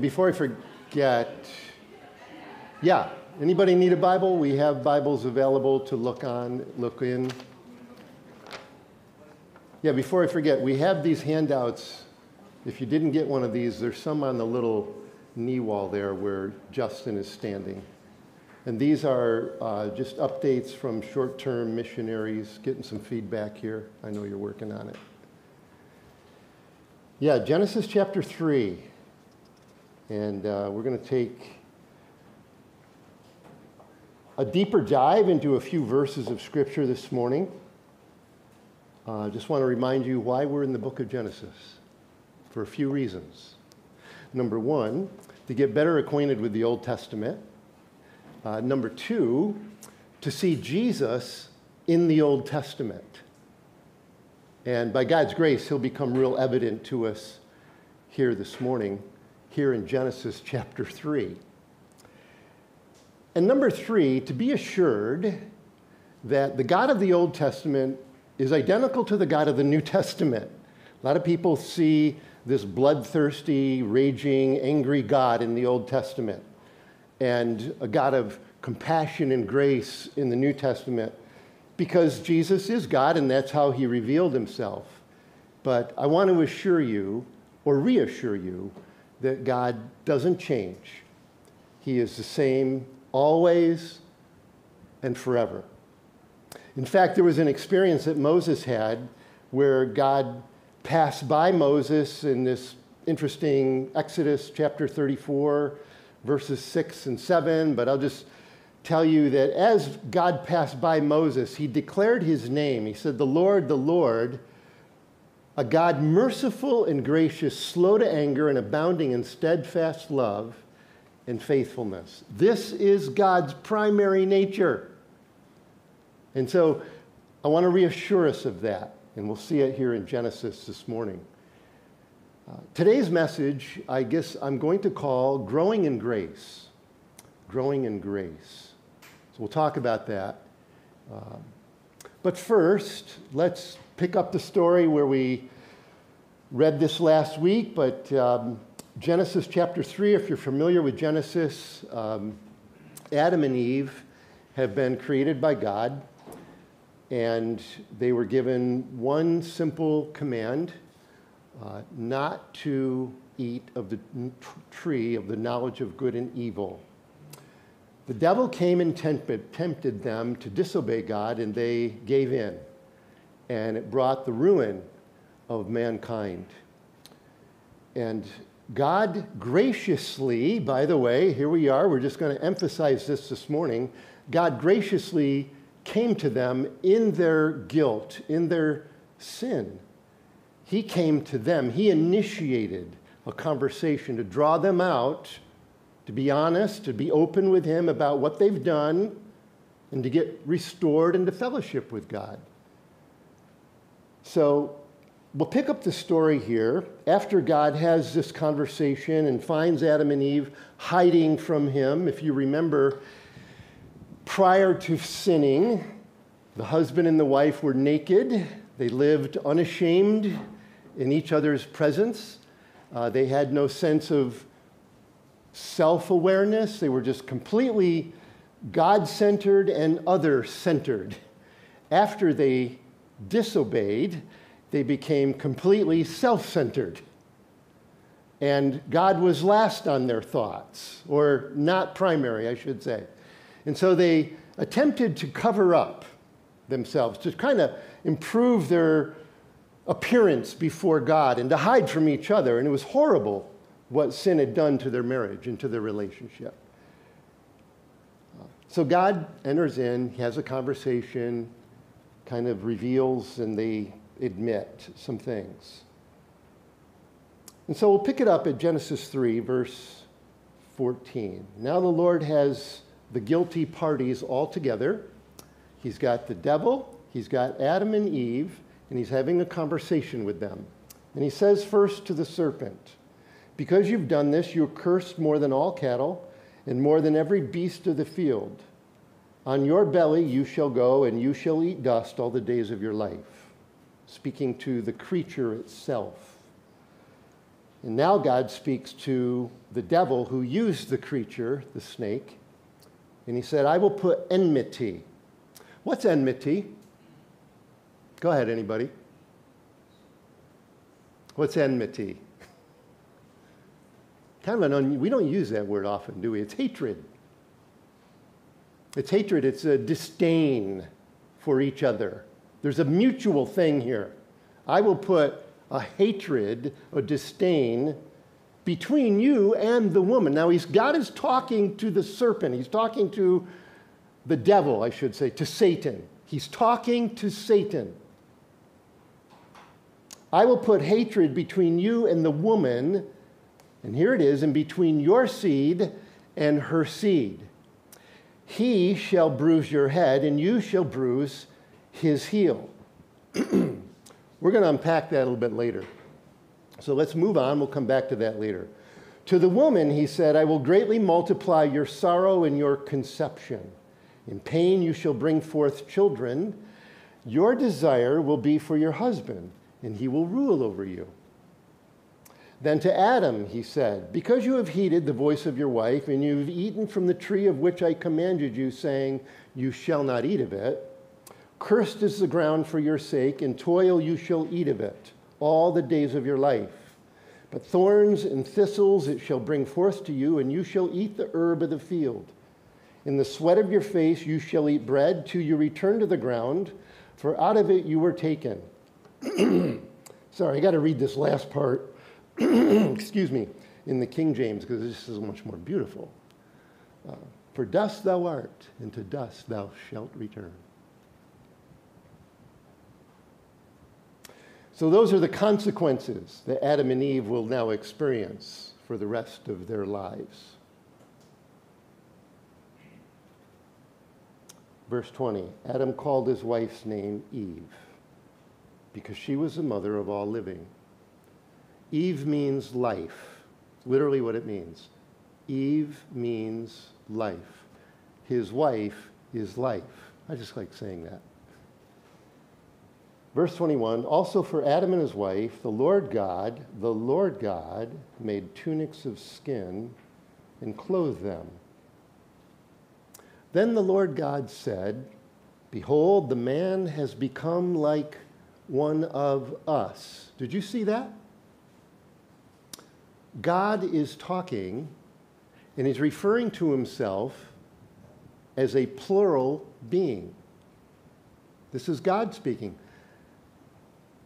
Before I forget, yeah, anybody need a Bible? We have Bibles available to look on, look in. Yeah, before I forget, we have these handouts. If you didn't get one of these, there's some on the little knee wall there where Justin is standing. And these are uh, just updates from short term missionaries, getting some feedback here. I know you're working on it. Yeah, Genesis chapter 3. And uh, we're going to take a deeper dive into a few verses of Scripture this morning. I uh, just want to remind you why we're in the book of Genesis for a few reasons. Number one, to get better acquainted with the Old Testament. Uh, number two, to see Jesus in the Old Testament. And by God's grace, he'll become real evident to us here this morning here in Genesis chapter 3. And number three, to be assured that the God of the Old Testament is identical to the God of the New Testament. A lot of people see this bloodthirsty, raging, angry God in the Old Testament and a God of compassion and grace in the New Testament because Jesus is God and that's how he revealed himself. But I want to assure you or reassure you that God doesn't change. He is the same always and forever. In fact, there was an experience that Moses had where God passed by Moses in this interesting Exodus chapter 34, verses 6 and 7. But I'll just tell you that as God passed by Moses, he declared his name. He said, The Lord, the Lord a God merciful and gracious, slow to anger, and abounding in steadfast love and faithfulness. This is God's primary nature. And so I want to reassure us of that, and we'll see it here in Genesis this morning. Uh, today's message, I guess I'm going to call Growing in Grace. Growing in Grace. So we'll talk about that. Uh, but first, let's pick up the story where we read this last week, but um, Genesis chapter 3, if you're familiar with Genesis, um, Adam and Eve have been created by God, and they were given one simple command uh, not to eat of the tree of the knowledge of good and evil. The devil came and tempted, tempted them to disobey God, and they gave in and it brought the ruin of mankind. And God graciously, by the way, here we are, we're just going to emphasize this this morning. God graciously came to them in their guilt, in their sin. He came to them, He initiated a conversation to draw them out, to be honest, to be open with Him about what they've done, and to get restored into fellowship with God. So we'll pick up the story here after God has this conversation and finds Adam and Eve hiding from him. If you remember, prior to sinning, the husband and the wife were naked. They lived unashamed in each other's presence. Uh, they had no sense of self awareness. They were just completely God centered and other centered. After they disobeyed, they became completely self centered. And God was last on their thoughts, or not primary, I should say. And so they attempted to cover up themselves, to kind of improve their appearance before God and to hide from each other. And it was horrible what sin had done to their marriage and to their relationship. So God enters in, he has a conversation, kind of reveals and they admit some things. And so we'll pick it up at Genesis 3, verse 14. Now the Lord has the guilty parties all together. He's got the devil, he's got Adam and Eve, and he's having a conversation with them. And he says first to the serpent, Because you've done this, you're cursed more than all cattle and more than every beast of the field. On your belly you shall go, and you shall eat dust all the days of your life. Speaking to the creature itself. And now God speaks to the devil who used the creature, the snake, and he said, I will put enmity. What's enmity? Go ahead, anybody. What's enmity? Kind of an un- we don't use that word often, do we? It's hatred. It's hatred, it's a disdain for each other. There's a mutual thing here. I will put a hatred, a disdain between you and the woman. Now, he's, God is talking to the serpent. He's talking to the devil, I should say, to Satan. He's talking to Satan. I will put hatred between you and the woman, and here it is, and between your seed and her seed. He shall bruise your head, and you shall bruise his heel. We're going to unpack that a little bit later. So let's move on. We'll come back to that later. To the woman, he said, I will greatly multiply your sorrow and your conception. In pain you shall bring forth children. Your desire will be for your husband, and he will rule over you. Then to Adam he said, Because you have heeded the voice of your wife, and you have eaten from the tree of which I commanded you, saying, You shall not eat of it, cursed is the ground for your sake, and toil you shall eat of it all the days of your life. But thorns and thistles it shall bring forth to you, and you shall eat the herb of the field. In the sweat of your face you shall eat bread till you return to the ground, for out of it you were taken. Sorry, I got to read this last part, excuse me, in the King James, because this is much more beautiful. Uh, for dust thou art, and to dust thou shalt return. So, those are the consequences that Adam and Eve will now experience for the rest of their lives. Verse 20 Adam called his wife's name Eve because she was the mother of all living. Eve means life, literally what it means. Eve means life. His wife is life. I just like saying that. Verse 21 Also for Adam and his wife, the Lord God, the Lord God made tunics of skin and clothed them. Then the Lord God said, Behold, the man has become like one of us. Did you see that? God is talking, and he's referring to himself as a plural being. This is God speaking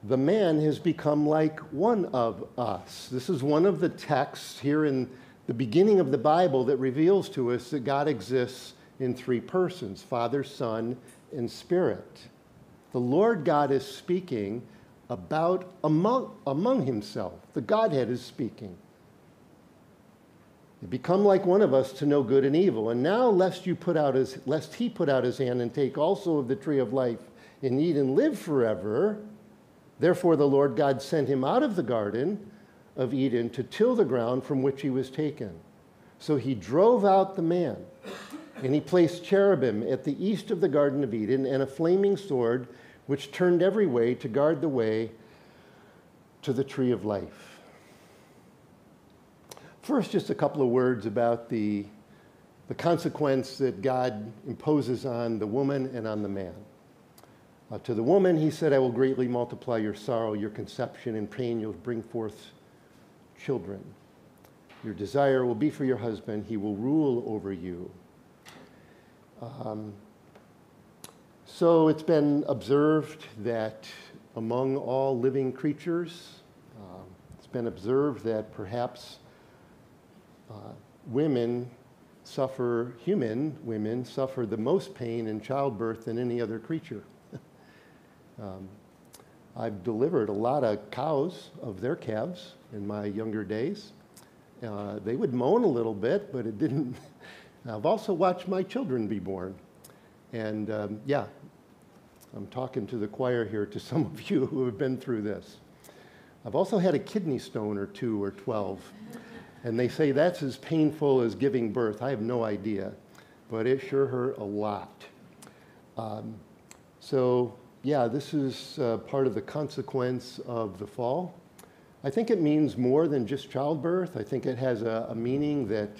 the man has become like one of us. This is one of the texts here in the beginning of the Bible that reveals to us that God exists in three persons Father, Son, and Spirit. The Lord God is speaking about among, among himself. The Godhead is speaking. Become like one of us to know good and evil. And now, lest you put out his, lest he put out his hand and take also of the tree of life and eat and live forever, Therefore, the Lord God sent him out of the garden of Eden to till the ground from which he was taken. So he drove out the man, and he placed cherubim at the east of the Garden of Eden and a flaming sword which turned every way to guard the way to the tree of life. First, just a couple of words about the, the consequence that God imposes on the woman and on the man. Uh, to the woman, he said, I will greatly multiply your sorrow, your conception, and pain. You'll bring forth children. Your desire will be for your husband, he will rule over you. Um, so it's been observed that among all living creatures, uh, it's been observed that perhaps uh, women suffer, human women suffer the most pain in childbirth than any other creature. Um, I've delivered a lot of cows of their calves in my younger days. Uh, they would moan a little bit, but it didn't. I've also watched my children be born. And um, yeah, I'm talking to the choir here to some of you who have been through this. I've also had a kidney stone or two or 12. And they say that's as painful as giving birth. I have no idea, but it sure hurt a lot. Um, so yeah, this is uh, part of the consequence of the fall. I think it means more than just childbirth. I think it has a, a meaning that,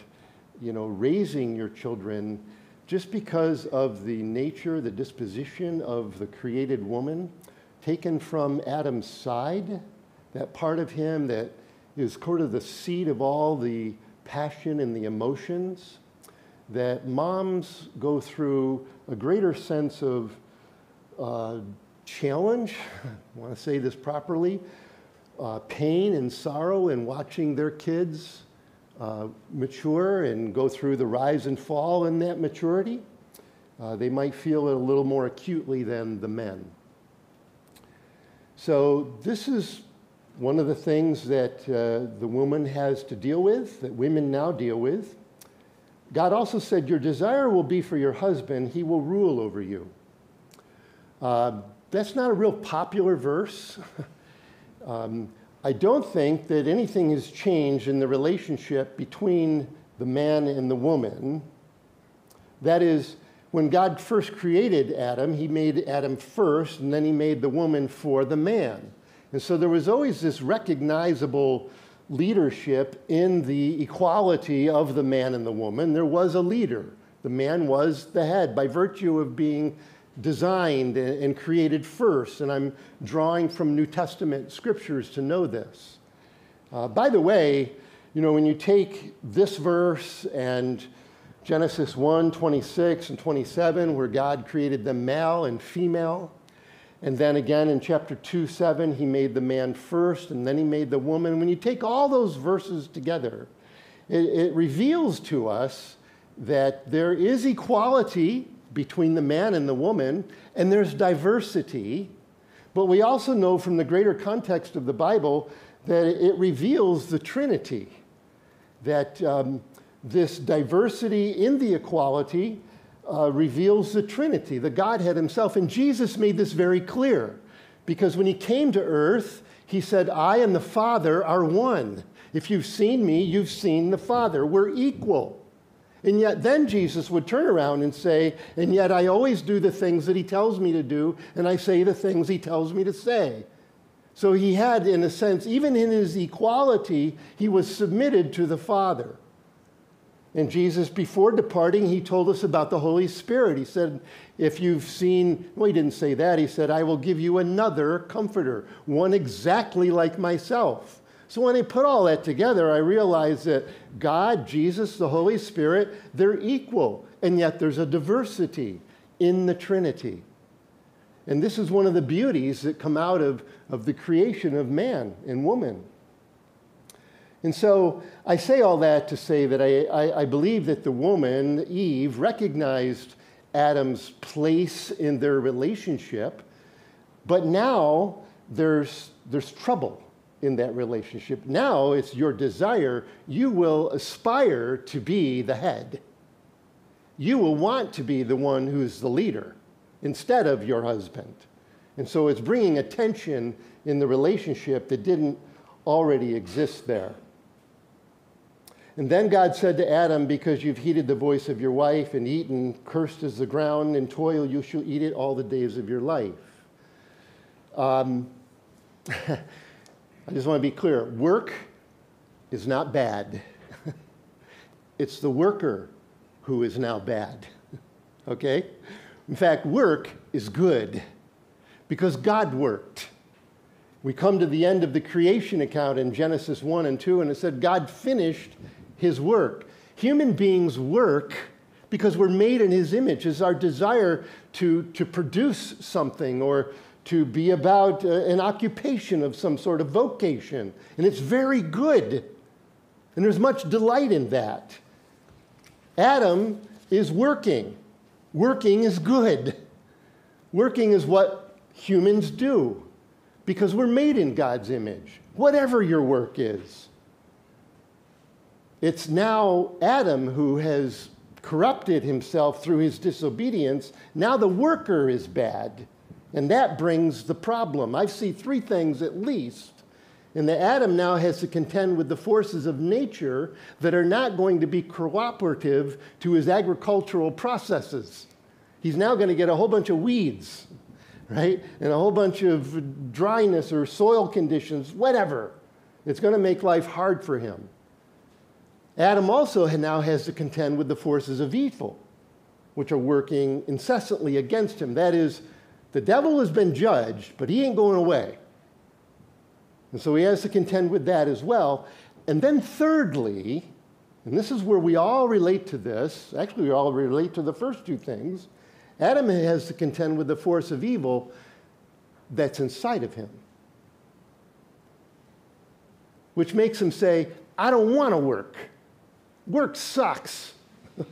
you know, raising your children just because of the nature, the disposition of the created woman, taken from Adam's side, that part of him that is sort of the seat of all the passion and the emotions, that moms go through a greater sense of uh, challenge, I want to say this properly, uh, pain and sorrow in watching their kids uh, mature and go through the rise and fall in that maturity. Uh, they might feel it a little more acutely than the men. So, this is one of the things that uh, the woman has to deal with, that women now deal with. God also said, Your desire will be for your husband, he will rule over you. Uh, that's not a real popular verse. um, I don't think that anything has changed in the relationship between the man and the woman. That is, when God first created Adam, he made Adam first, and then he made the woman for the man. And so there was always this recognizable leadership in the equality of the man and the woman. There was a leader. The man was the head by virtue of being designed and created first. And I'm drawing from New Testament scriptures to know this. Uh, by the way, you know, when you take this verse and Genesis 1 26 and 27, where God created them male and female, and then again in chapter 2 7, he made the man first, and then he made the woman. When you take all those verses together, it, it reveals to us that there is equality between the man and the woman, and there's diversity. But we also know from the greater context of the Bible that it reveals the Trinity, that um, this diversity in the equality uh, reveals the Trinity, the Godhead Himself. And Jesus made this very clear because when He came to earth, He said, I and the Father are one. If you've seen me, you've seen the Father. We're equal. And yet, then Jesus would turn around and say, And yet I always do the things that he tells me to do, and I say the things he tells me to say. So he had, in a sense, even in his equality, he was submitted to the Father. And Jesus, before departing, he told us about the Holy Spirit. He said, If you've seen, well, he didn't say that. He said, I will give you another comforter, one exactly like myself. So when I put all that together, I realized that God, Jesus, the Holy Spirit, they're equal, and yet there's a diversity in the Trinity. And this is one of the beauties that come out of, of the creation of man and woman. And so I say all that to say that I, I, I believe that the woman, Eve, recognized Adam's place in their relationship, but now there's, there's trouble in that relationship. Now it's your desire. You will aspire to be the head. You will want to be the one who's the leader instead of your husband. And so it's bringing a tension in the relationship that didn't already exist there. And then God said to Adam, Because you've heeded the voice of your wife and eaten, cursed is the ground, and toil you shall eat it all the days of your life. Um, I just want to be clear work is not bad, it's the worker who is now bad. okay? In fact, work is good because God worked. We come to the end of the creation account in Genesis 1 and 2, and it said God finished his work. Human beings work because we're made in his image. It's our desire to, to produce something or to be about uh, an occupation of some sort of vocation. And it's very good. And there's much delight in that. Adam is working. Working is good. Working is what humans do because we're made in God's image, whatever your work is. It's now Adam who has corrupted himself through his disobedience. Now the worker is bad. And that brings the problem. I see three things at least. And that Adam now has to contend with the forces of nature that are not going to be cooperative to his agricultural processes. He's now going to get a whole bunch of weeds, right? And a whole bunch of dryness or soil conditions, whatever. It's going to make life hard for him. Adam also now has to contend with the forces of evil, which are working incessantly against him. That is, the devil has been judged, but he ain't going away. And so he has to contend with that as well. And then, thirdly, and this is where we all relate to this, actually, we all relate to the first two things. Adam has to contend with the force of evil that's inside of him, which makes him say, I don't want to work. Work sucks. I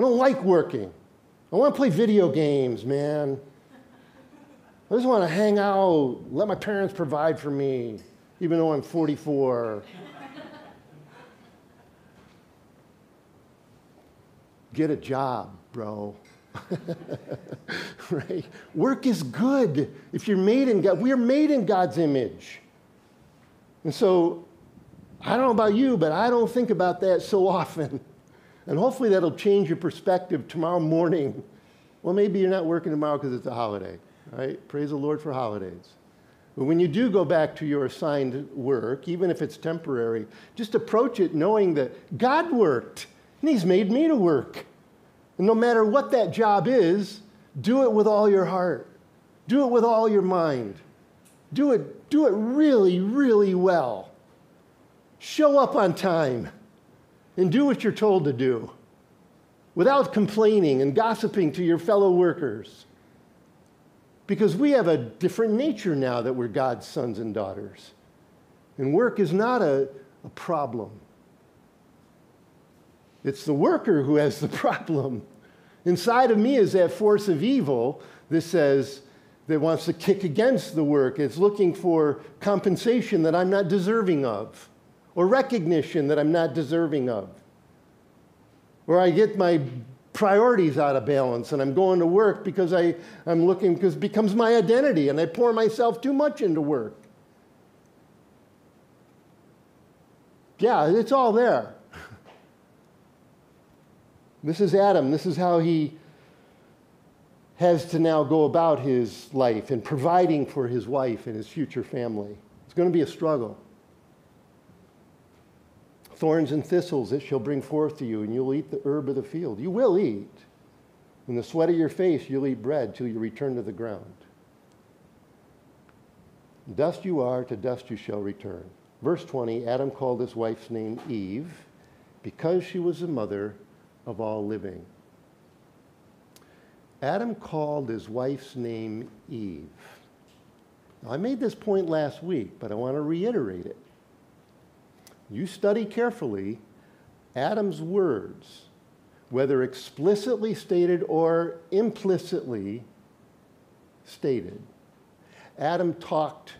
don't like working. I want to play video games, man. I just want to hang out, let my parents provide for me, even though I'm 44. Get a job, bro. right? Work is good if you're made in God. We are made in God's image. And so, I don't know about you, but I don't think about that so often. And hopefully that'll change your perspective tomorrow morning. Well, maybe you're not working tomorrow because it's a holiday, right? Praise the Lord for holidays. But when you do go back to your assigned work, even if it's temporary, just approach it knowing that God worked and He's made me to work. And no matter what that job is, do it with all your heart, do it with all your mind, do it, do it really, really well. Show up on time and do what you're told to do without complaining and gossiping to your fellow workers. Because we have a different nature now that we're God's sons and daughters. And work is not a, a problem. It's the worker who has the problem. Inside of me is that force of evil that says, that wants to kick against the work. It's looking for compensation that I'm not deserving of or recognition that I'm not deserving of. Or I get my priorities out of balance and I'm going to work because I, I'm looking, because it becomes my identity and I pour myself too much into work. Yeah, it's all there. this is Adam. This is how he has to now go about his life and providing for his wife and his future family. It's going to be a struggle. Thorns and thistles it shall bring forth to you, and you'll eat the herb of the field. You will eat. In the sweat of your face, you'll eat bread till you return to the ground. Dust you are, to dust you shall return. Verse 20 Adam called his wife's name Eve because she was the mother of all living. Adam called his wife's name Eve. Now, I made this point last week, but I want to reiterate it you study carefully Adam's words, whether explicitly stated or implicitly stated. Adam talked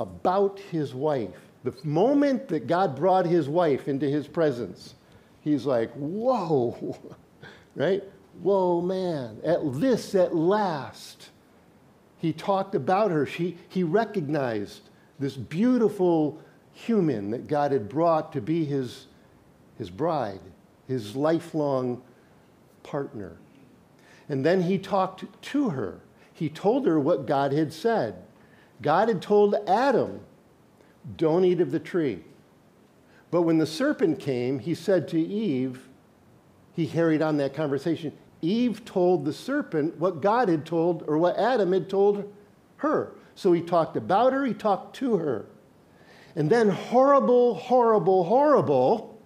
about his wife. The moment that God brought his wife into his presence, he's like, whoa, right? Whoa, man, at this, at last. He talked about her. She, he recognized this beautiful human that God had brought to be his, his bride, his lifelong partner. And then he talked to her. He told her what God had said. God had told Adam, Don't eat of the tree. But when the serpent came, he said to Eve, he carried on that conversation. Eve told the serpent what God had told, or what Adam had told her. So he talked about her, he talked to her. And then, horrible, horrible, horrible,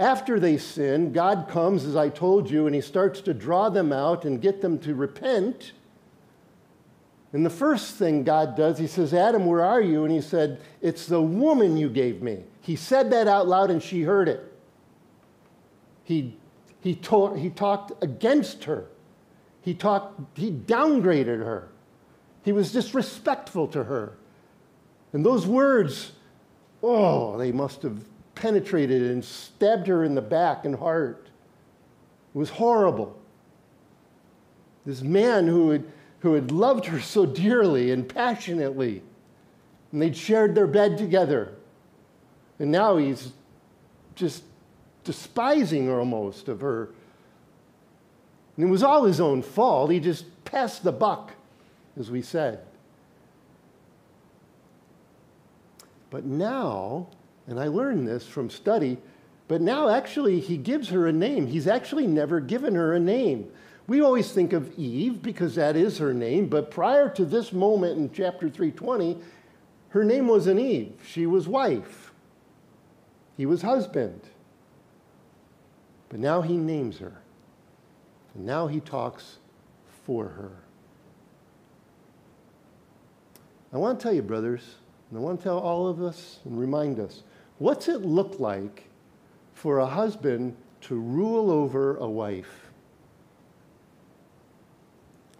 after they sin, God comes, as I told you, and he starts to draw them out and get them to repent. And the first thing God does, he says, Adam, where are you? And he said, It's the woman you gave me. He said that out loud and she heard it. He, he, to- he talked against her. He, talked, he downgraded her. He was disrespectful to her. And those words, oh, they must have penetrated and stabbed her in the back and heart. It was horrible. This man who had, who had loved her so dearly and passionately, and they'd shared their bed together. And now he's just despising her almost of her. And it was all his own fault. He just passed the buck, as we said. But now, and I learned this from study, but now actually he gives her a name. He's actually never given her a name. We always think of Eve because that is her name, but prior to this moment in chapter 320, her name wasn't Eve. She was wife. He was husband. But now he names her. And now he talks for her. I want to tell you, brothers, and I want to tell all of us and remind us what's it look like for a husband to rule over a wife?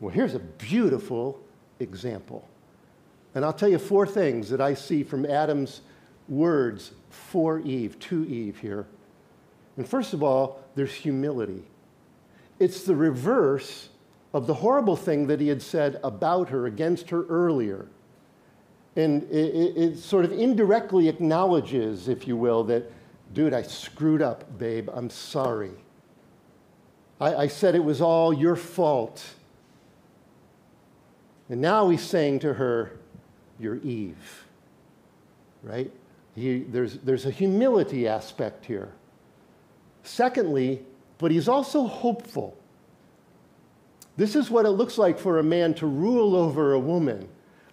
Well, here's a beautiful example. And I'll tell you four things that I see from Adam's words for Eve, to Eve here. And first of all, there's humility. It's the reverse of the horrible thing that he had said about her, against her earlier. And it, it, sort of indirectly acknowledges, if you will, that, dude, I screwed up, babe. I'm sorry. I, I said it was all your fault. And now he's saying to her, You're Eve. Right? He, there's, there's a humility aspect here. Secondly, but he's also hopeful. This is what it looks like for a man to rule over a woman.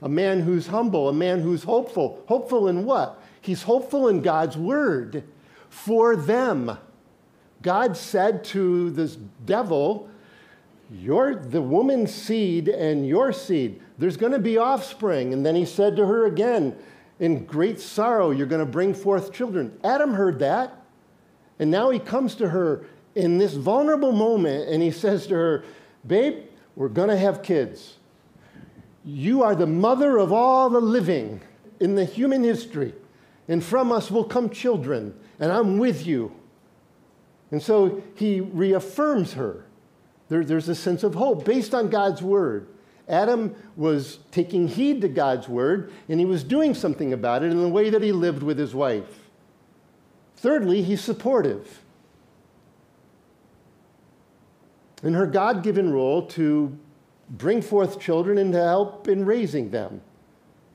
A man who's humble, a man who's hopeful. Hopeful in what? He's hopeful in God's word for them. God said to this devil, You're the woman's seed and your seed. There's going to be offspring. And then he said to her again, In great sorrow, you're going to bring forth children. Adam heard that. And now he comes to her in this vulnerable moment and he says to her, Babe, we're going to have kids. You are the mother of all the living in the human history, and from us will come children, and I'm with you. And so he reaffirms her. There, there's a sense of hope based on God's word. Adam was taking heed to God's word, and he was doing something about it in the way that he lived with his wife. Thirdly, he's supportive. In her God given role to bring forth children and to help in raising them.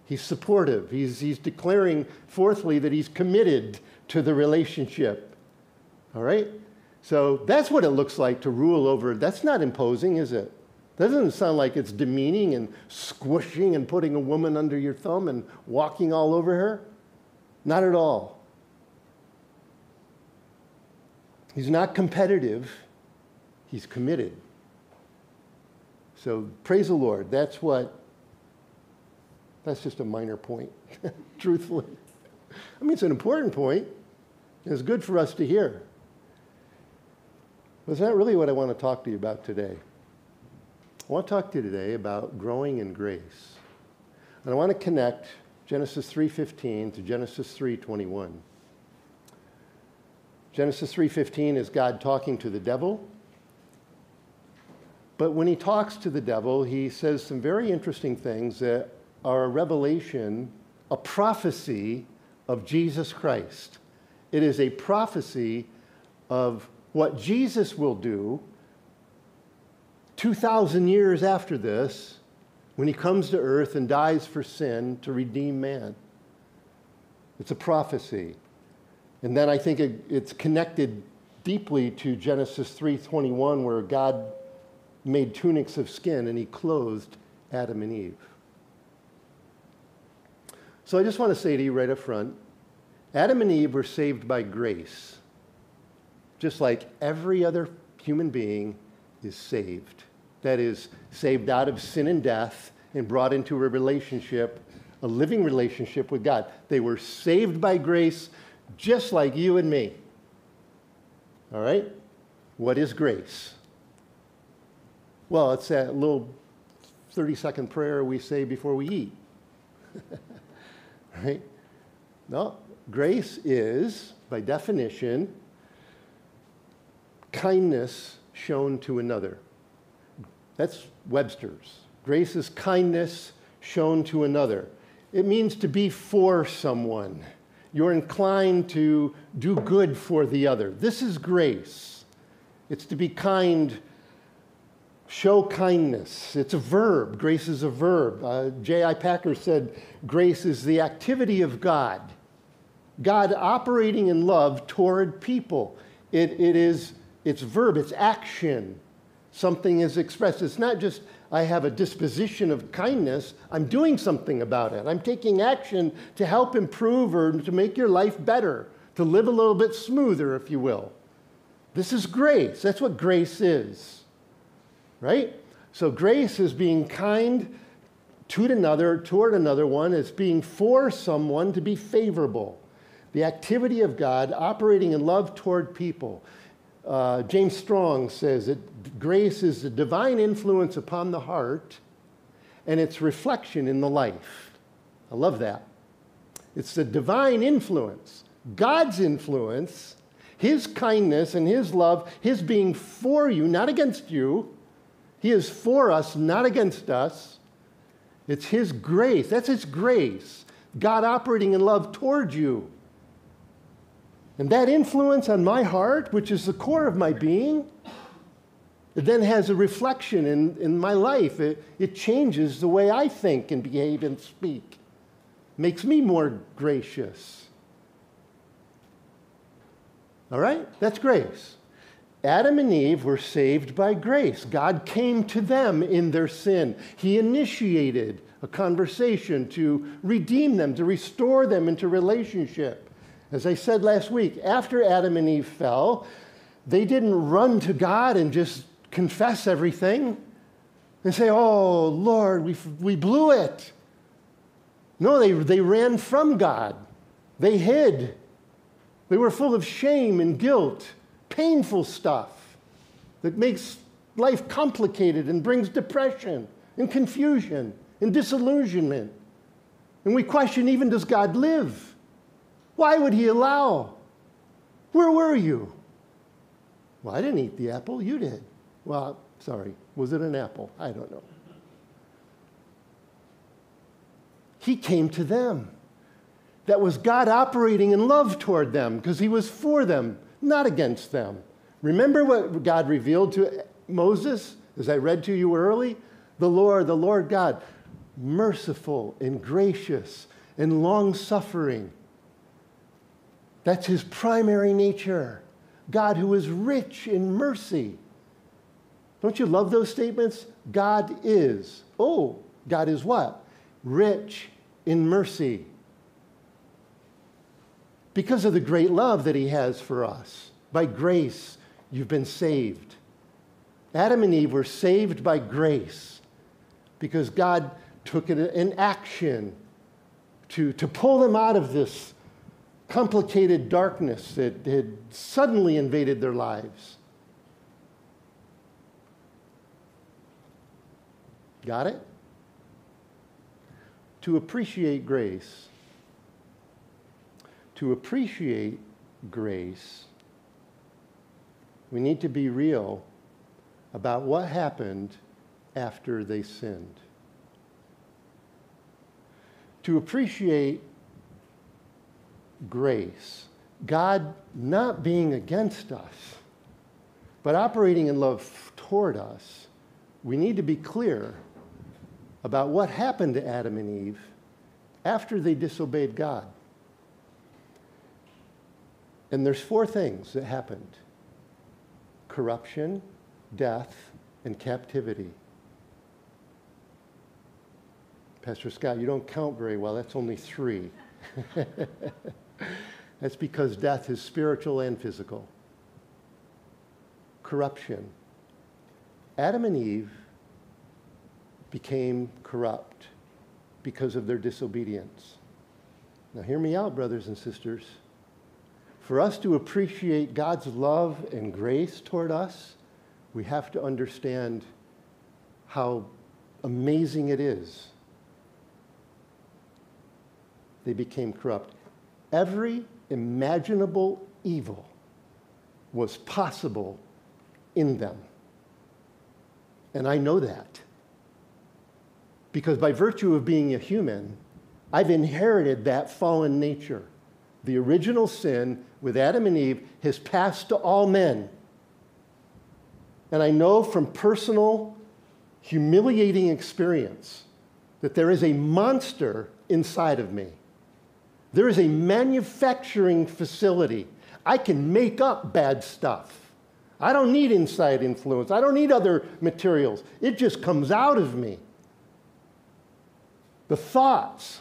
He's supportive. He's, he's declaring, fourthly, that he's committed to the relationship. All right? So that's what it looks like to rule over. That's not imposing, is it? Doesn't sound like it's demeaning and squishing and putting a woman under your thumb and walking all over her. Not at all. He's not competitive, he's committed. So praise the Lord. That's what, that's just a minor point, truthfully. I mean, it's an important point. It's good for us to hear. But it's not really what I want to talk to you about today. I want to talk to you today about growing in grace. And I want to connect Genesis 3:15 to Genesis 3:21. Genesis 3:15 is God talking to the devil. But when he talks to the devil, he says some very interesting things that are a revelation, a prophecy of Jesus Christ. It is a prophecy of what Jesus will do 2,000 years after this when he comes to earth and dies for sin to redeem man. It's a prophecy. And then I think it, it's connected deeply to Genesis 3:21 where God made tunics of skin and he clothed Adam and Eve. So I just want to say to you right up front, Adam and Eve were saved by grace. Just like every other human being is saved. That is saved out of sin and death and brought into a relationship, a living relationship with God. They were saved by grace just like you and me. All right? What is grace? Well, it's that little 30 second prayer we say before we eat. right? No, grace is, by definition, kindness shown to another. That's Webster's. Grace is kindness shown to another. It means to be for someone you're inclined to do good for the other. This is grace. It's to be kind Show kindness. It's a verb. Grace is a verb. Uh, J.I. Packer said grace is the activity of God. God operating in love toward people. It, it is, it's verb, it's action. Something is expressed. It's not just I have a disposition of kindness, I'm doing something about it. I'm taking action to help improve or to make your life better, to live a little bit smoother, if you will. This is grace. That's what grace is right? So grace is being kind to another, toward another one. It's being for someone to be favorable. The activity of God operating in love toward people. Uh, James Strong says that grace is the divine influence upon the heart and its reflection in the life. I love that. It's the divine influence, God's influence, His kindness and His love, His being for you, not against you, he is for us, not against us. It's His grace. That's His grace. God operating in love toward you. And that influence on my heart, which is the core of my being, it then has a reflection in, in my life. It, it changes the way I think and behave and speak, makes me more gracious. All right? That's grace. Adam and Eve were saved by grace. God came to them in their sin. He initiated a conversation to redeem them, to restore them into relationship. As I said last week, after Adam and Eve fell, they didn't run to God and just confess everything and say, Oh, Lord, we, we blew it. No, they, they ran from God. They hid. They were full of shame and guilt painful stuff that makes life complicated and brings depression and confusion and disillusionment. And we question even does God live? Why would He allow? Where were you? Well, I didn't eat the apple, you did. Well, sorry, was it an apple? I don't know. He came to them. That was God operating in love toward them because He was for them not against them. Remember what God revealed to Moses, as I read to you early? The Lord, the Lord God, merciful and gracious and long suffering. That's his primary nature. God who is rich in mercy. Don't you love those statements? God is. Oh, God is what? Rich in mercy because of the great love that he has for us. By grace, you've been saved. Adam and Eve were saved by grace because God took an action to, to pull them out of this complicated darkness that had suddenly invaded their lives. Got it? To appreciate grace, to appreciate grace, we need to be real about what happened after they sinned. To appreciate grace, God not being against us, but operating in love toward us, we need to be clear about what happened to Adam and Eve after they disobeyed God. And there's four things that happened corruption, death, and captivity. Pastor Scott, you don't count very well. That's only three. That's because death is spiritual and physical. Corruption. Adam and Eve became corrupt because of their disobedience. Now, hear me out, brothers and sisters. For us to appreciate God's love and grace toward us, we have to understand how amazing it is. They became corrupt. Every imaginable evil was possible in them. And I know that. Because by virtue of being a human, I've inherited that fallen nature. The original sin with Adam and Eve has passed to all men. And I know from personal humiliating experience that there is a monster inside of me. There is a manufacturing facility. I can make up bad stuff. I don't need inside influence. I don't need other materials. It just comes out of me. The thoughts,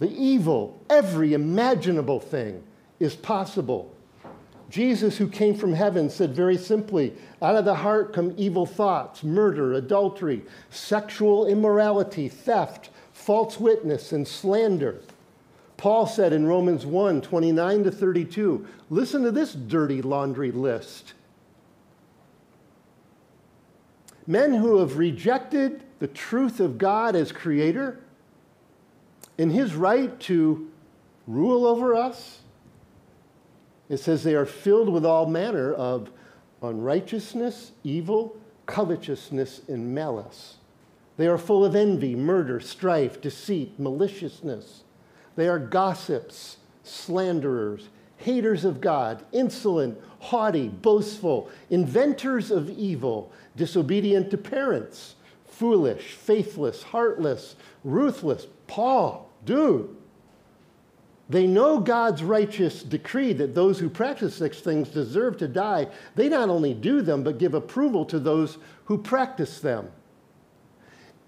the evil, every imaginable thing is possible. Jesus, who came from heaven, said very simply out of the heart come evil thoughts, murder, adultery, sexual immorality, theft, false witness, and slander. Paul said in Romans 1 29 to 32, listen to this dirty laundry list. Men who have rejected the truth of God as creator in his right to rule over us, it says they are filled with all manner of unrighteousness, evil, covetousness, and malice. They are full of envy, murder, strife, deceit, maliciousness. They are gossips, slanderers, haters of God, insolent, haughty, boastful, inventors of evil, disobedient to parents, foolish, faithless, heartless, ruthless. Paul, dude. They know God's righteous decree that those who practice such things deserve to die. They not only do them, but give approval to those who practice them.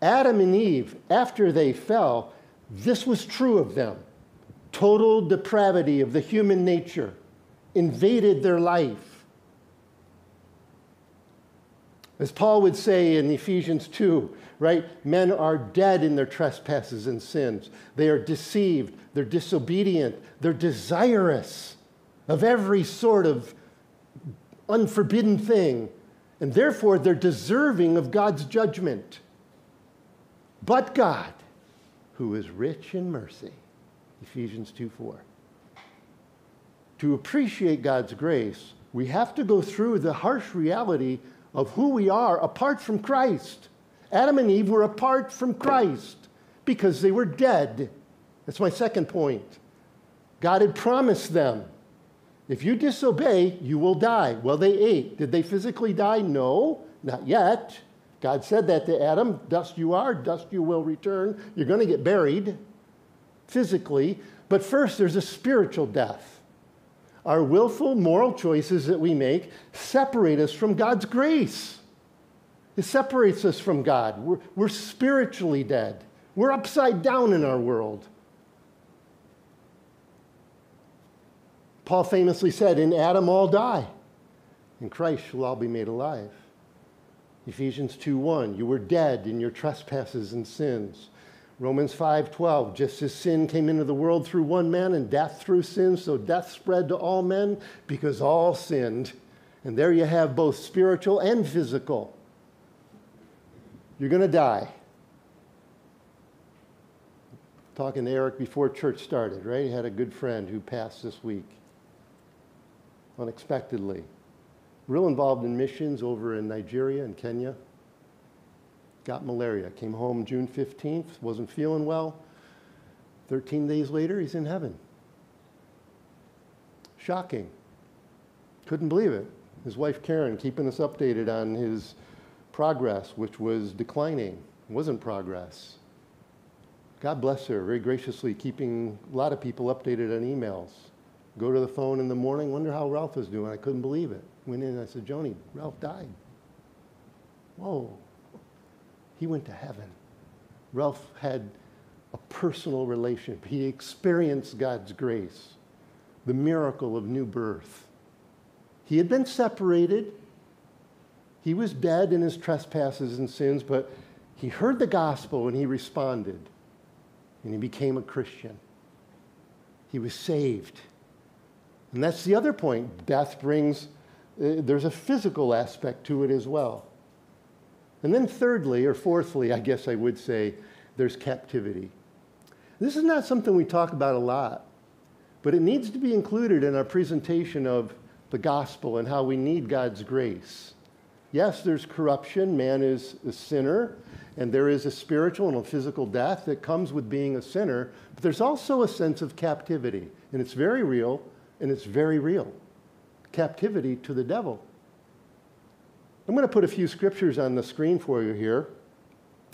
Adam and Eve, after they fell, this was true of them. Total depravity of the human nature invaded their life. As Paul would say in Ephesians 2, right? Men are dead in their trespasses and sins. They are deceived, they're disobedient, they're desirous of every sort of unforbidden thing, and therefore they're deserving of God's judgment. But God, who is rich in mercy, Ephesians 2 4. To appreciate God's grace, we have to go through the harsh reality of who we are apart from Christ. Adam and Eve were apart from Christ because they were dead. That's my second point. God had promised them if you disobey, you will die. Well, they ate. Did they physically die? No, not yet. God said that to Adam dust you are, dust you will return. You're going to get buried physically. But first, there's a spiritual death. Our willful moral choices that we make separate us from God's grace. It separates us from God. We're, we're spiritually dead. We're upside down in our world. Paul famously said, In Adam all die, in Christ shall all be made alive. Ephesians 2:1, you were dead in your trespasses and sins. Romans 5:12, just as sin came into the world through one man and death through sin, so death spread to all men because all sinned. And there you have both spiritual and physical. You're going to die. Talking to Eric before church started, right? He had a good friend who passed this week unexpectedly. Real involved in missions over in Nigeria and Kenya. Got malaria. Came home June 15th, wasn't feeling well. 13 days later, he's in heaven. Shocking. Couldn't believe it. His wife Karen keeping us updated on his progress, which was declining. It wasn't progress. God bless her, very graciously keeping a lot of people updated on emails. Go to the phone in the morning, wonder how Ralph is doing. I couldn't believe it. Went in and I said, Joni, Ralph died. Whoa. He went to heaven. Ralph had a personal relationship. He experienced God's grace, the miracle of new birth. He had been separated, he was dead in his trespasses and sins, but he heard the gospel and he responded. And he became a Christian. He was saved. And that's the other point. Death brings, uh, there's a physical aspect to it as well. And then, thirdly, or fourthly, I guess I would say, there's captivity. This is not something we talk about a lot, but it needs to be included in our presentation of the gospel and how we need God's grace. Yes, there's corruption. Man is a sinner, and there is a spiritual and a physical death that comes with being a sinner, but there's also a sense of captivity, and it's very real, and it's very real. Captivity to the devil. I'm going to put a few scriptures on the screen for you here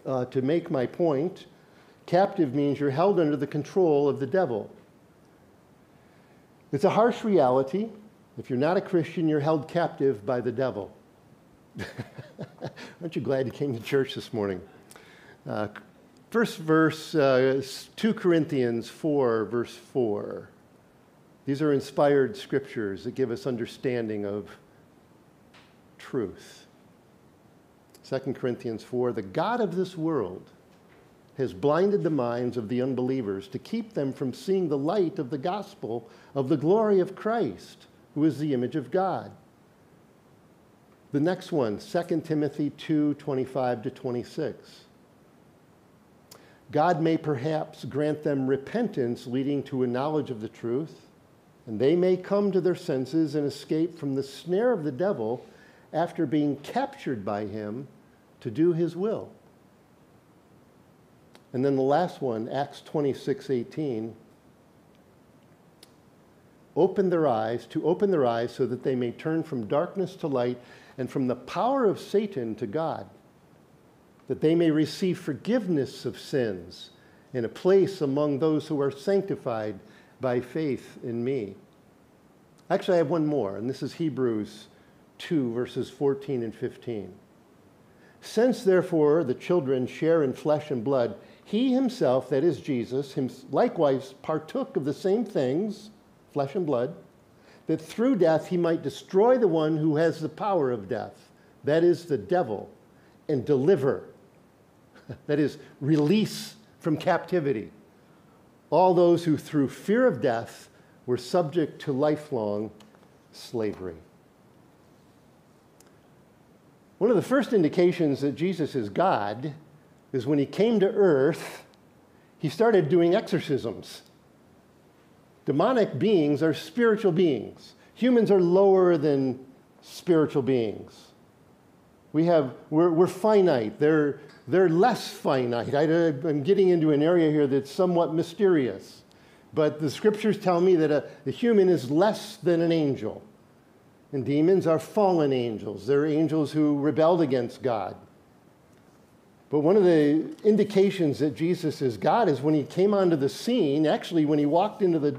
uh, to make my point. Captive means you're held under the control of the devil. It's a harsh reality. If you're not a Christian, you're held captive by the devil. Aren't you glad you came to church this morning? Uh, first verse, uh, 2 Corinthians 4, verse 4. These are inspired scriptures that give us understanding of truth. 2 Corinthians 4 The God of this world has blinded the minds of the unbelievers to keep them from seeing the light of the gospel of the glory of Christ, who is the image of God. The next one, 2 Timothy 2 25 to 26. God may perhaps grant them repentance leading to a knowledge of the truth, and they may come to their senses and escape from the snare of the devil after being captured by him to do his will. And then the last one, Acts 26 18. Open their eyes, to open their eyes so that they may turn from darkness to light and from the power of Satan to God, that they may receive forgiveness of sins and a place among those who are sanctified by faith in me. Actually, I have one more, and this is Hebrews 2, verses 14 and 15. Since, therefore, the children share in flesh and blood, he himself, that is Jesus, likewise partook of the same things, flesh and blood, that through death he might destroy the one who has the power of death, that is, the devil, and deliver, that is, release from captivity, all those who through fear of death were subject to lifelong slavery. One of the first indications that Jesus is God is when he came to earth, he started doing exorcisms. Demonic beings are spiritual beings. Humans are lower than spiritual beings. We have, we're, we're finite. They're, they're less finite. I, am getting into an area here that's somewhat mysterious. But the scriptures tell me that a, a human is less than an angel. And demons are fallen angels. They're angels who rebelled against God. But one of the indications that Jesus is God is when he came onto the scene, actually, when he walked into the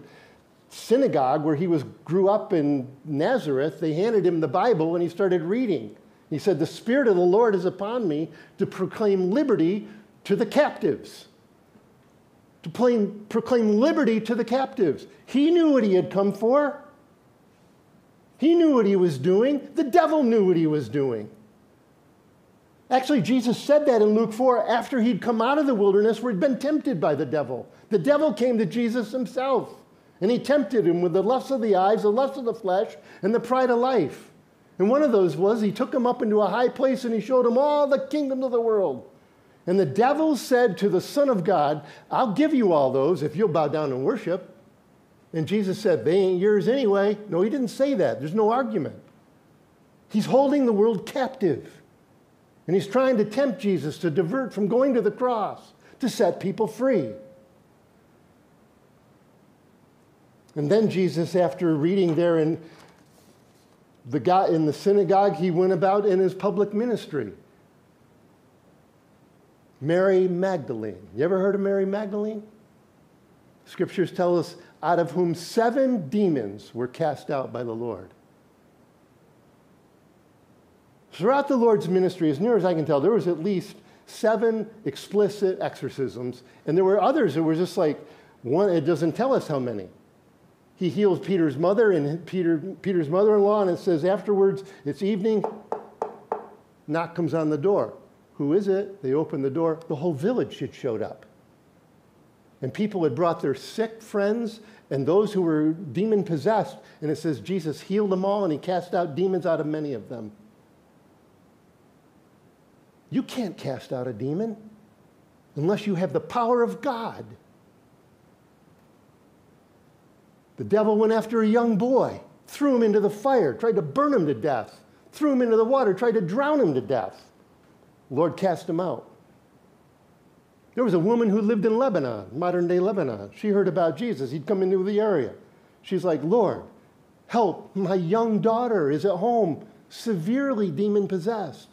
synagogue where he was, grew up in Nazareth, they handed him the Bible and he started reading. He said, The Spirit of the Lord is upon me to proclaim liberty to the captives. To proclaim, proclaim liberty to the captives. He knew what he had come for. He knew what he was doing. The devil knew what he was doing. Actually, Jesus said that in Luke 4 after he'd come out of the wilderness where he'd been tempted by the devil. The devil came to Jesus himself, and he tempted him with the lust of the eyes, the lust of the flesh, and the pride of life. And one of those was he took him up into a high place and he showed him all the kingdoms of the world. And the devil said to the Son of God, I'll give you all those if you'll bow down and worship. And Jesus said, They ain't yours anyway. No, he didn't say that. There's no argument. He's holding the world captive. And he's trying to tempt Jesus to divert from going to the cross to set people free. And then Jesus, after reading there in the, guy, in the synagogue, he went about in his public ministry. Mary Magdalene. You ever heard of Mary Magdalene? Scriptures tell us out of whom seven demons were cast out by the Lord. Throughout the Lord's ministry, as near as I can tell, there was at least seven explicit exorcisms, and there were others that were just like one, it doesn't tell us how many. He heals Peter's mother and Peter, Peter's mother in law, and it says afterwards, it's evening, knock comes on the door. Who is it? They open the door. The whole village had showed up. And people had brought their sick friends and those who were demon possessed. And it says Jesus healed them all and he cast out demons out of many of them. You can't cast out a demon unless you have the power of God. The devil went after a young boy, threw him into the fire, tried to burn him to death, threw him into the water, tried to drown him to death. The Lord cast him out. There was a woman who lived in Lebanon, modern day Lebanon. She heard about Jesus. He'd come into the area. She's like, Lord, help, my young daughter is at home severely demon possessed.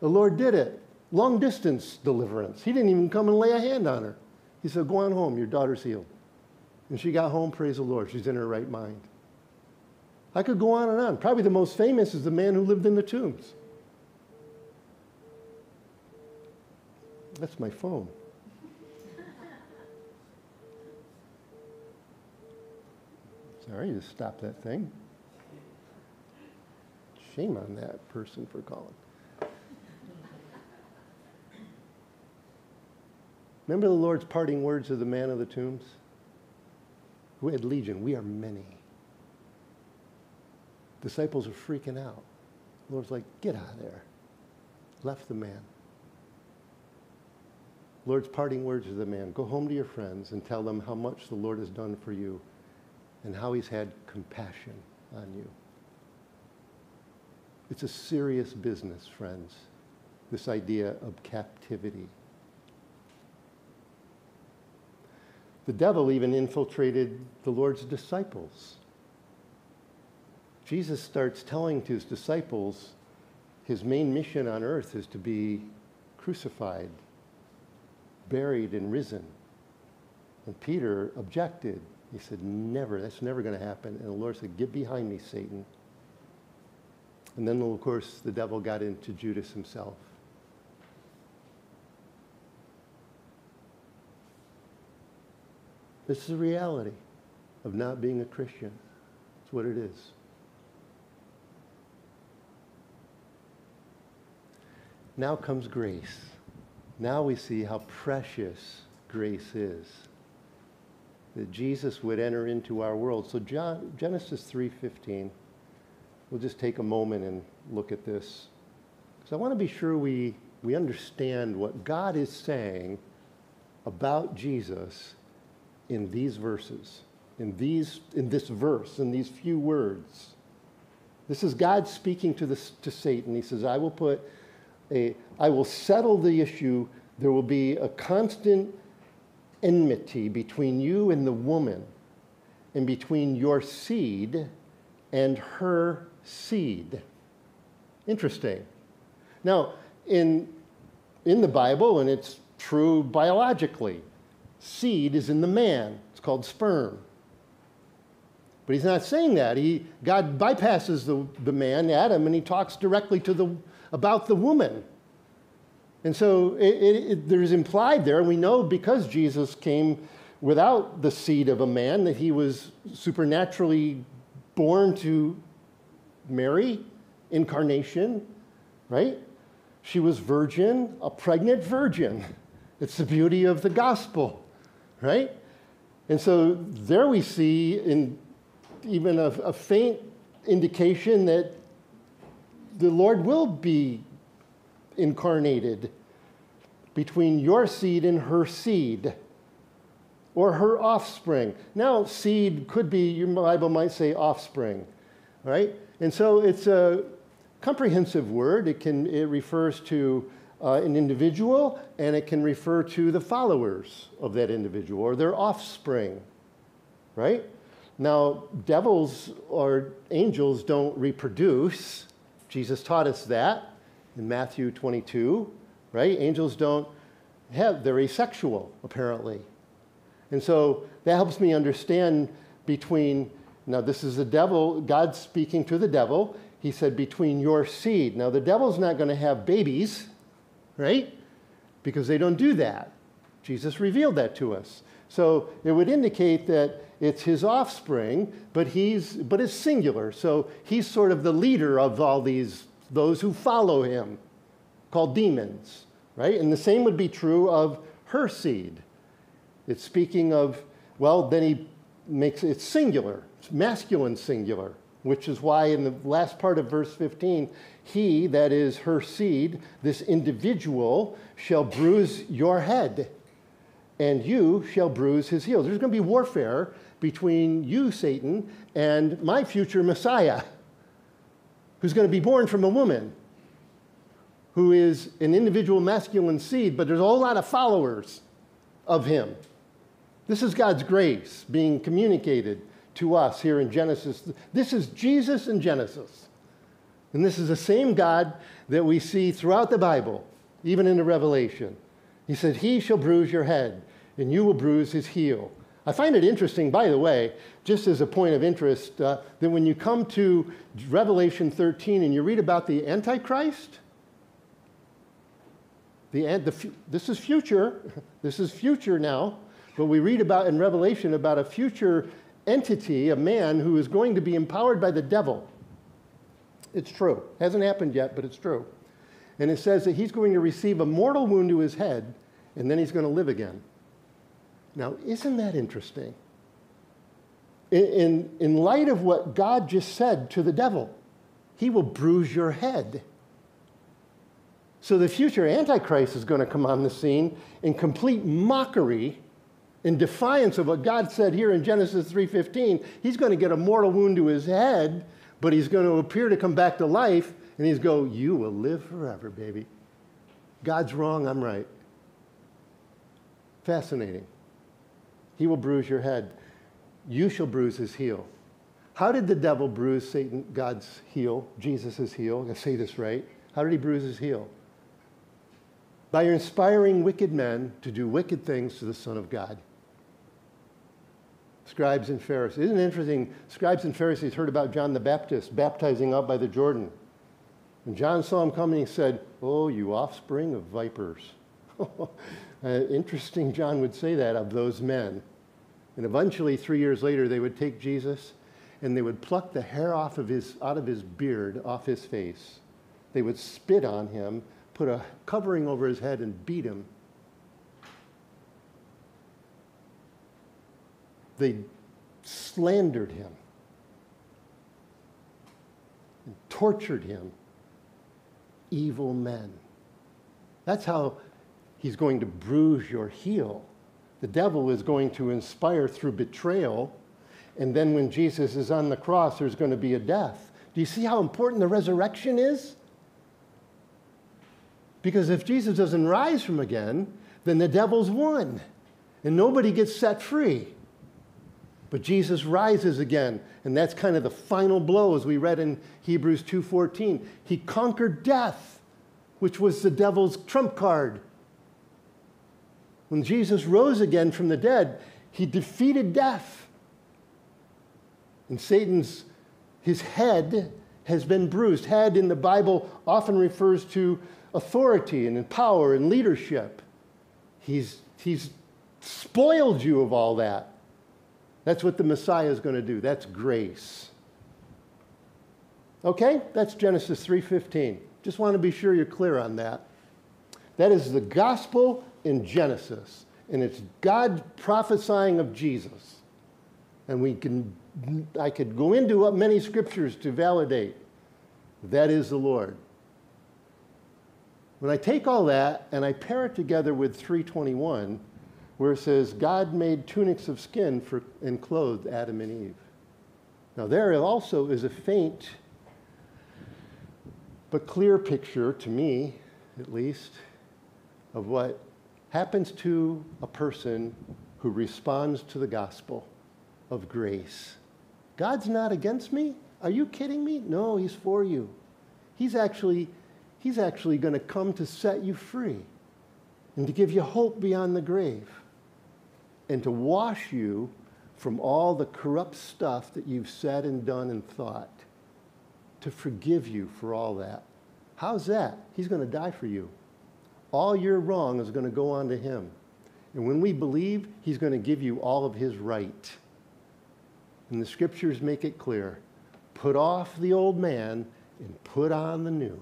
The Lord did it. Long distance deliverance. He didn't even come and lay a hand on her. He said, Go on home, your daughter's healed. And she got home, praise the Lord, she's in her right mind. I could go on and on. Probably the most famous is the man who lived in the tombs. That's my phone. Sorry, just stop that thing. Shame on that person for calling. Remember the Lord's parting words of the man of the tombs? We had legion. We are many. Disciples are freaking out. The Lord's like, get out of there. Left the man. Lord's parting words to the man go home to your friends and tell them how much the Lord has done for you and how he's had compassion on you. It's a serious business, friends, this idea of captivity. The devil even infiltrated the Lord's disciples. Jesus starts telling to his disciples his main mission on earth is to be crucified, buried, and risen. And Peter objected. He said, Never, that's never going to happen. And the Lord said, Get behind me, Satan. And then, of course, the devil got into Judas himself. This is the reality of not being a Christian. It's what it is. Now comes grace. Now we see how precious grace is. That Jesus would enter into our world. So John, Genesis 3:15. We'll just take a moment and look at this. Because I want to be sure we, we understand what God is saying about Jesus in these verses, in, these, in this verse, in these few words. This is God speaking to, this, to Satan. He says, I will put a, I will settle the issue. There will be a constant enmity between you and the woman, and between your seed and her seed. Interesting. Now, in, in the Bible, and it's true biologically, seed is in the man. It's called sperm. But he's not saying that. He, God bypasses the, the man, Adam, and he talks directly to the, about the woman. And so it, it, it, there's implied there, we know because Jesus came without the seed of a man, that he was supernaturally born to Mary, incarnation, right? She was virgin, a pregnant virgin. It's the beauty of the gospel right? And so there we see in even a, a faint indication that the Lord will be incarnated between your seed and her seed or her offspring. Now, seed could be, your Bible might say offspring, right? And so it's a comprehensive word. It, can, it refers to uh, an individual, and it can refer to the followers of that individual or their offspring, right? Now, devils or angels don't reproduce. Jesus taught us that in Matthew 22, right? Angels don't have, they're asexual, apparently. And so that helps me understand between, now this is the devil, God speaking to the devil. He said, between your seed. Now, the devil's not going to have babies right? Because they don't do that. Jesus revealed that to us. So it would indicate that it's his offspring, but he's but it's singular. So he's sort of the leader of all these those who follow him, called demons, right? And the same would be true of her seed. It's speaking of well, then he makes it singular. It's masculine singular, which is why in the last part of verse 15 he, that is her seed, this individual, shall bruise your head, and you shall bruise his heel. There's going to be warfare between you, Satan, and my future Messiah, who's going to be born from a woman, who is an individual masculine seed, but there's a whole lot of followers of him. This is God's grace being communicated to us here in Genesis. This is Jesus in Genesis. And this is the same God that we see throughout the Bible, even in the Revelation. He said, He shall bruise your head, and you will bruise his heel. I find it interesting, by the way, just as a point of interest, uh, that when you come to Revelation 13 and you read about the Antichrist, the, the, this is future, this is future now, but we read about in Revelation about a future entity, a man who is going to be empowered by the devil. It's true. Hasn't happened yet, but it's true. And it says that he's going to receive a mortal wound to his head, and then he's going to live again. Now, isn't that interesting? In, in, in light of what God just said to the devil, he will bruise your head. So the future Antichrist is going to come on the scene in complete mockery, in defiance of what God said here in Genesis 3:15. He's going to get a mortal wound to his head, but he's going to appear to come back to life, and he's go, "You will live forever, baby." God's wrong, I'm right. Fascinating. He will bruise your head. You shall bruise his heel. How did the devil bruise Satan, God's heel, Jesus' heel? I say this right. How did he bruise his heel? By inspiring wicked men to do wicked things to the Son of God. Scribes and Pharisees. Isn't it interesting? Scribes and Pharisees heard about John the Baptist baptizing out by the Jordan. And John saw him coming and said, Oh, you offspring of vipers. Uh, interesting, John would say that of those men. And eventually, three years later, they would take Jesus and they would pluck the hair off of his, out of his beard, off his face. They would spit on him, put a covering over his head, and beat him. They slandered him and tortured him. Evil men. That's how he's going to bruise your heel. The devil is going to inspire through betrayal. And then when Jesus is on the cross, there's going to be a death. Do you see how important the resurrection is? Because if Jesus doesn't rise from again, then the devil's won and nobody gets set free. But Jesus rises again, and that's kind of the final blow as we read in Hebrews 2:14. He conquered death, which was the devil's trump card. When Jesus rose again from the dead, he defeated death. And Satan's, his head has been bruised. Head in the Bible often refers to authority and power and leadership. He's, he's spoiled you of all that. That's what the Messiah is going to do. That's grace. Okay? That's Genesis 3:15. Just want to be sure you're clear on that. That is the gospel in Genesis, and it's God prophesying of Jesus. And we can, I could go into many scriptures to validate that is the Lord. When I take all that and I pair it together with 321, where it says, God made tunics of skin for, and clothed Adam and Eve. Now, there also is a faint but clear picture, to me at least, of what happens to a person who responds to the gospel of grace. God's not against me? Are you kidding me? No, he's for you. He's actually he's actually going to come to set you free and to give you hope beyond the grave and to wash you from all the corrupt stuff that you've said and done and thought, to forgive you for all that. How's that? He's going to die for you all your wrong is going to go on to him. And when we believe, he's going to give you all of his right. And the scriptures make it clear put off the old man and put on the new.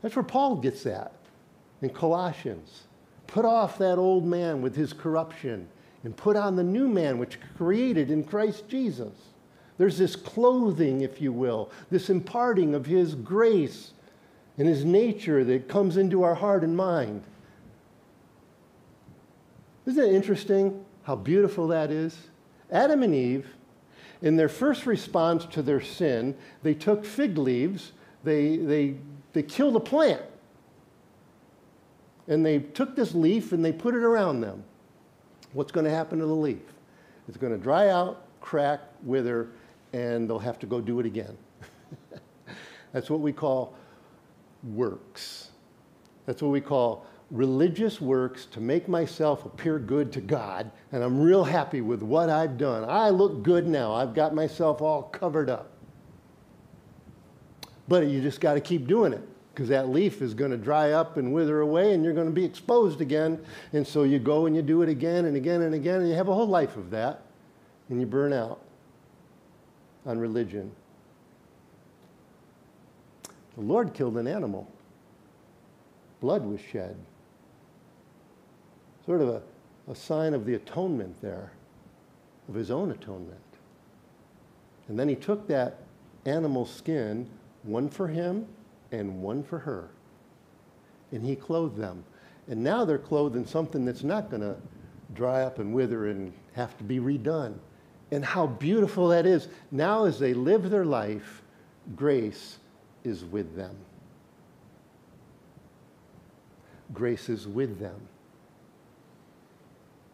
That's where Paul gets that in Colossians. Put off that old man with his corruption and put on the new man which created in Christ Jesus. There's this clothing, if you will, this imparting of his grace and his nature that comes into our heart and mind. Isn't it interesting how beautiful that is? Adam and Eve, in their first response to their sin, they took fig leaves, they, they, they killed a plant. And they took this leaf and they put it around them. What's going to happen to the leaf? It's going to dry out, crack, wither, and they'll have to go do it again. That's what we call works. That's what we call religious works to make myself appear good to God, and I'm real happy with what I've done. I look good now. I've got myself all covered up. But you just got to keep doing it because that leaf is going to dry up and wither away and you're going to be exposed again. And so you go and you do it again and again and again, and you have a whole life of that, and you burn out on religion. The Lord killed an animal, blood was shed. Sort of a, a sign of the atonement there, of his own atonement. And then he took that animal skin, one for him and one for her. And he clothed them. And now they're clothed in something that's not going to dry up and wither and have to be redone. And how beautiful that is. Now, as they live their life, grace is with them. Grace is with them.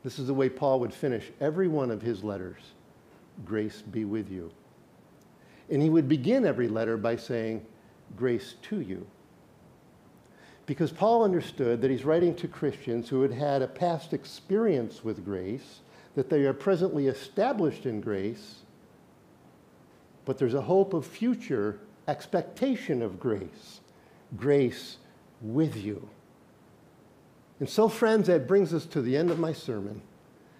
This is the way Paul would finish every one of his letters Grace be with you. And he would begin every letter by saying, Grace to you. Because Paul understood that he's writing to Christians who had had a past experience with grace, that they are presently established in grace, but there's a hope of future expectation of grace. Grace with you. And so, friends, that brings us to the end of my sermon.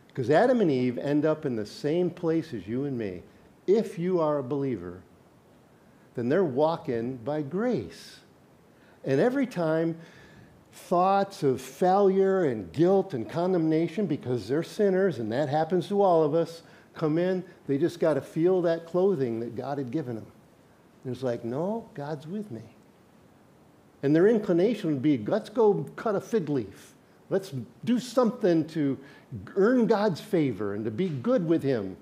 Because Adam and Eve end up in the same place as you and me. If you are a believer, then they're walking by grace. And every time thoughts of failure and guilt and condemnation, because they're sinners, and that happens to all of us, come in, they just got to feel that clothing that God had given them. And it's like, no, God's with me. And their inclination would be, let's go cut a fig leaf. Let's do something to earn God's favor and to be good with Him.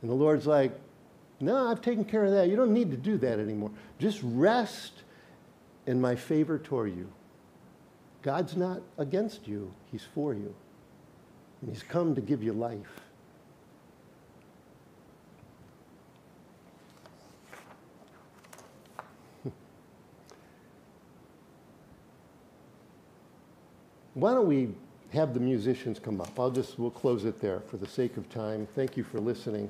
And the Lord's like, no, I've taken care of that. You don't need to do that anymore. Just rest in my favor toward you. God's not against you, He's for you. And He's come to give you life. Why don't we have the musicians come up? I'll just, we'll close it there for the sake of time. Thank you for listening.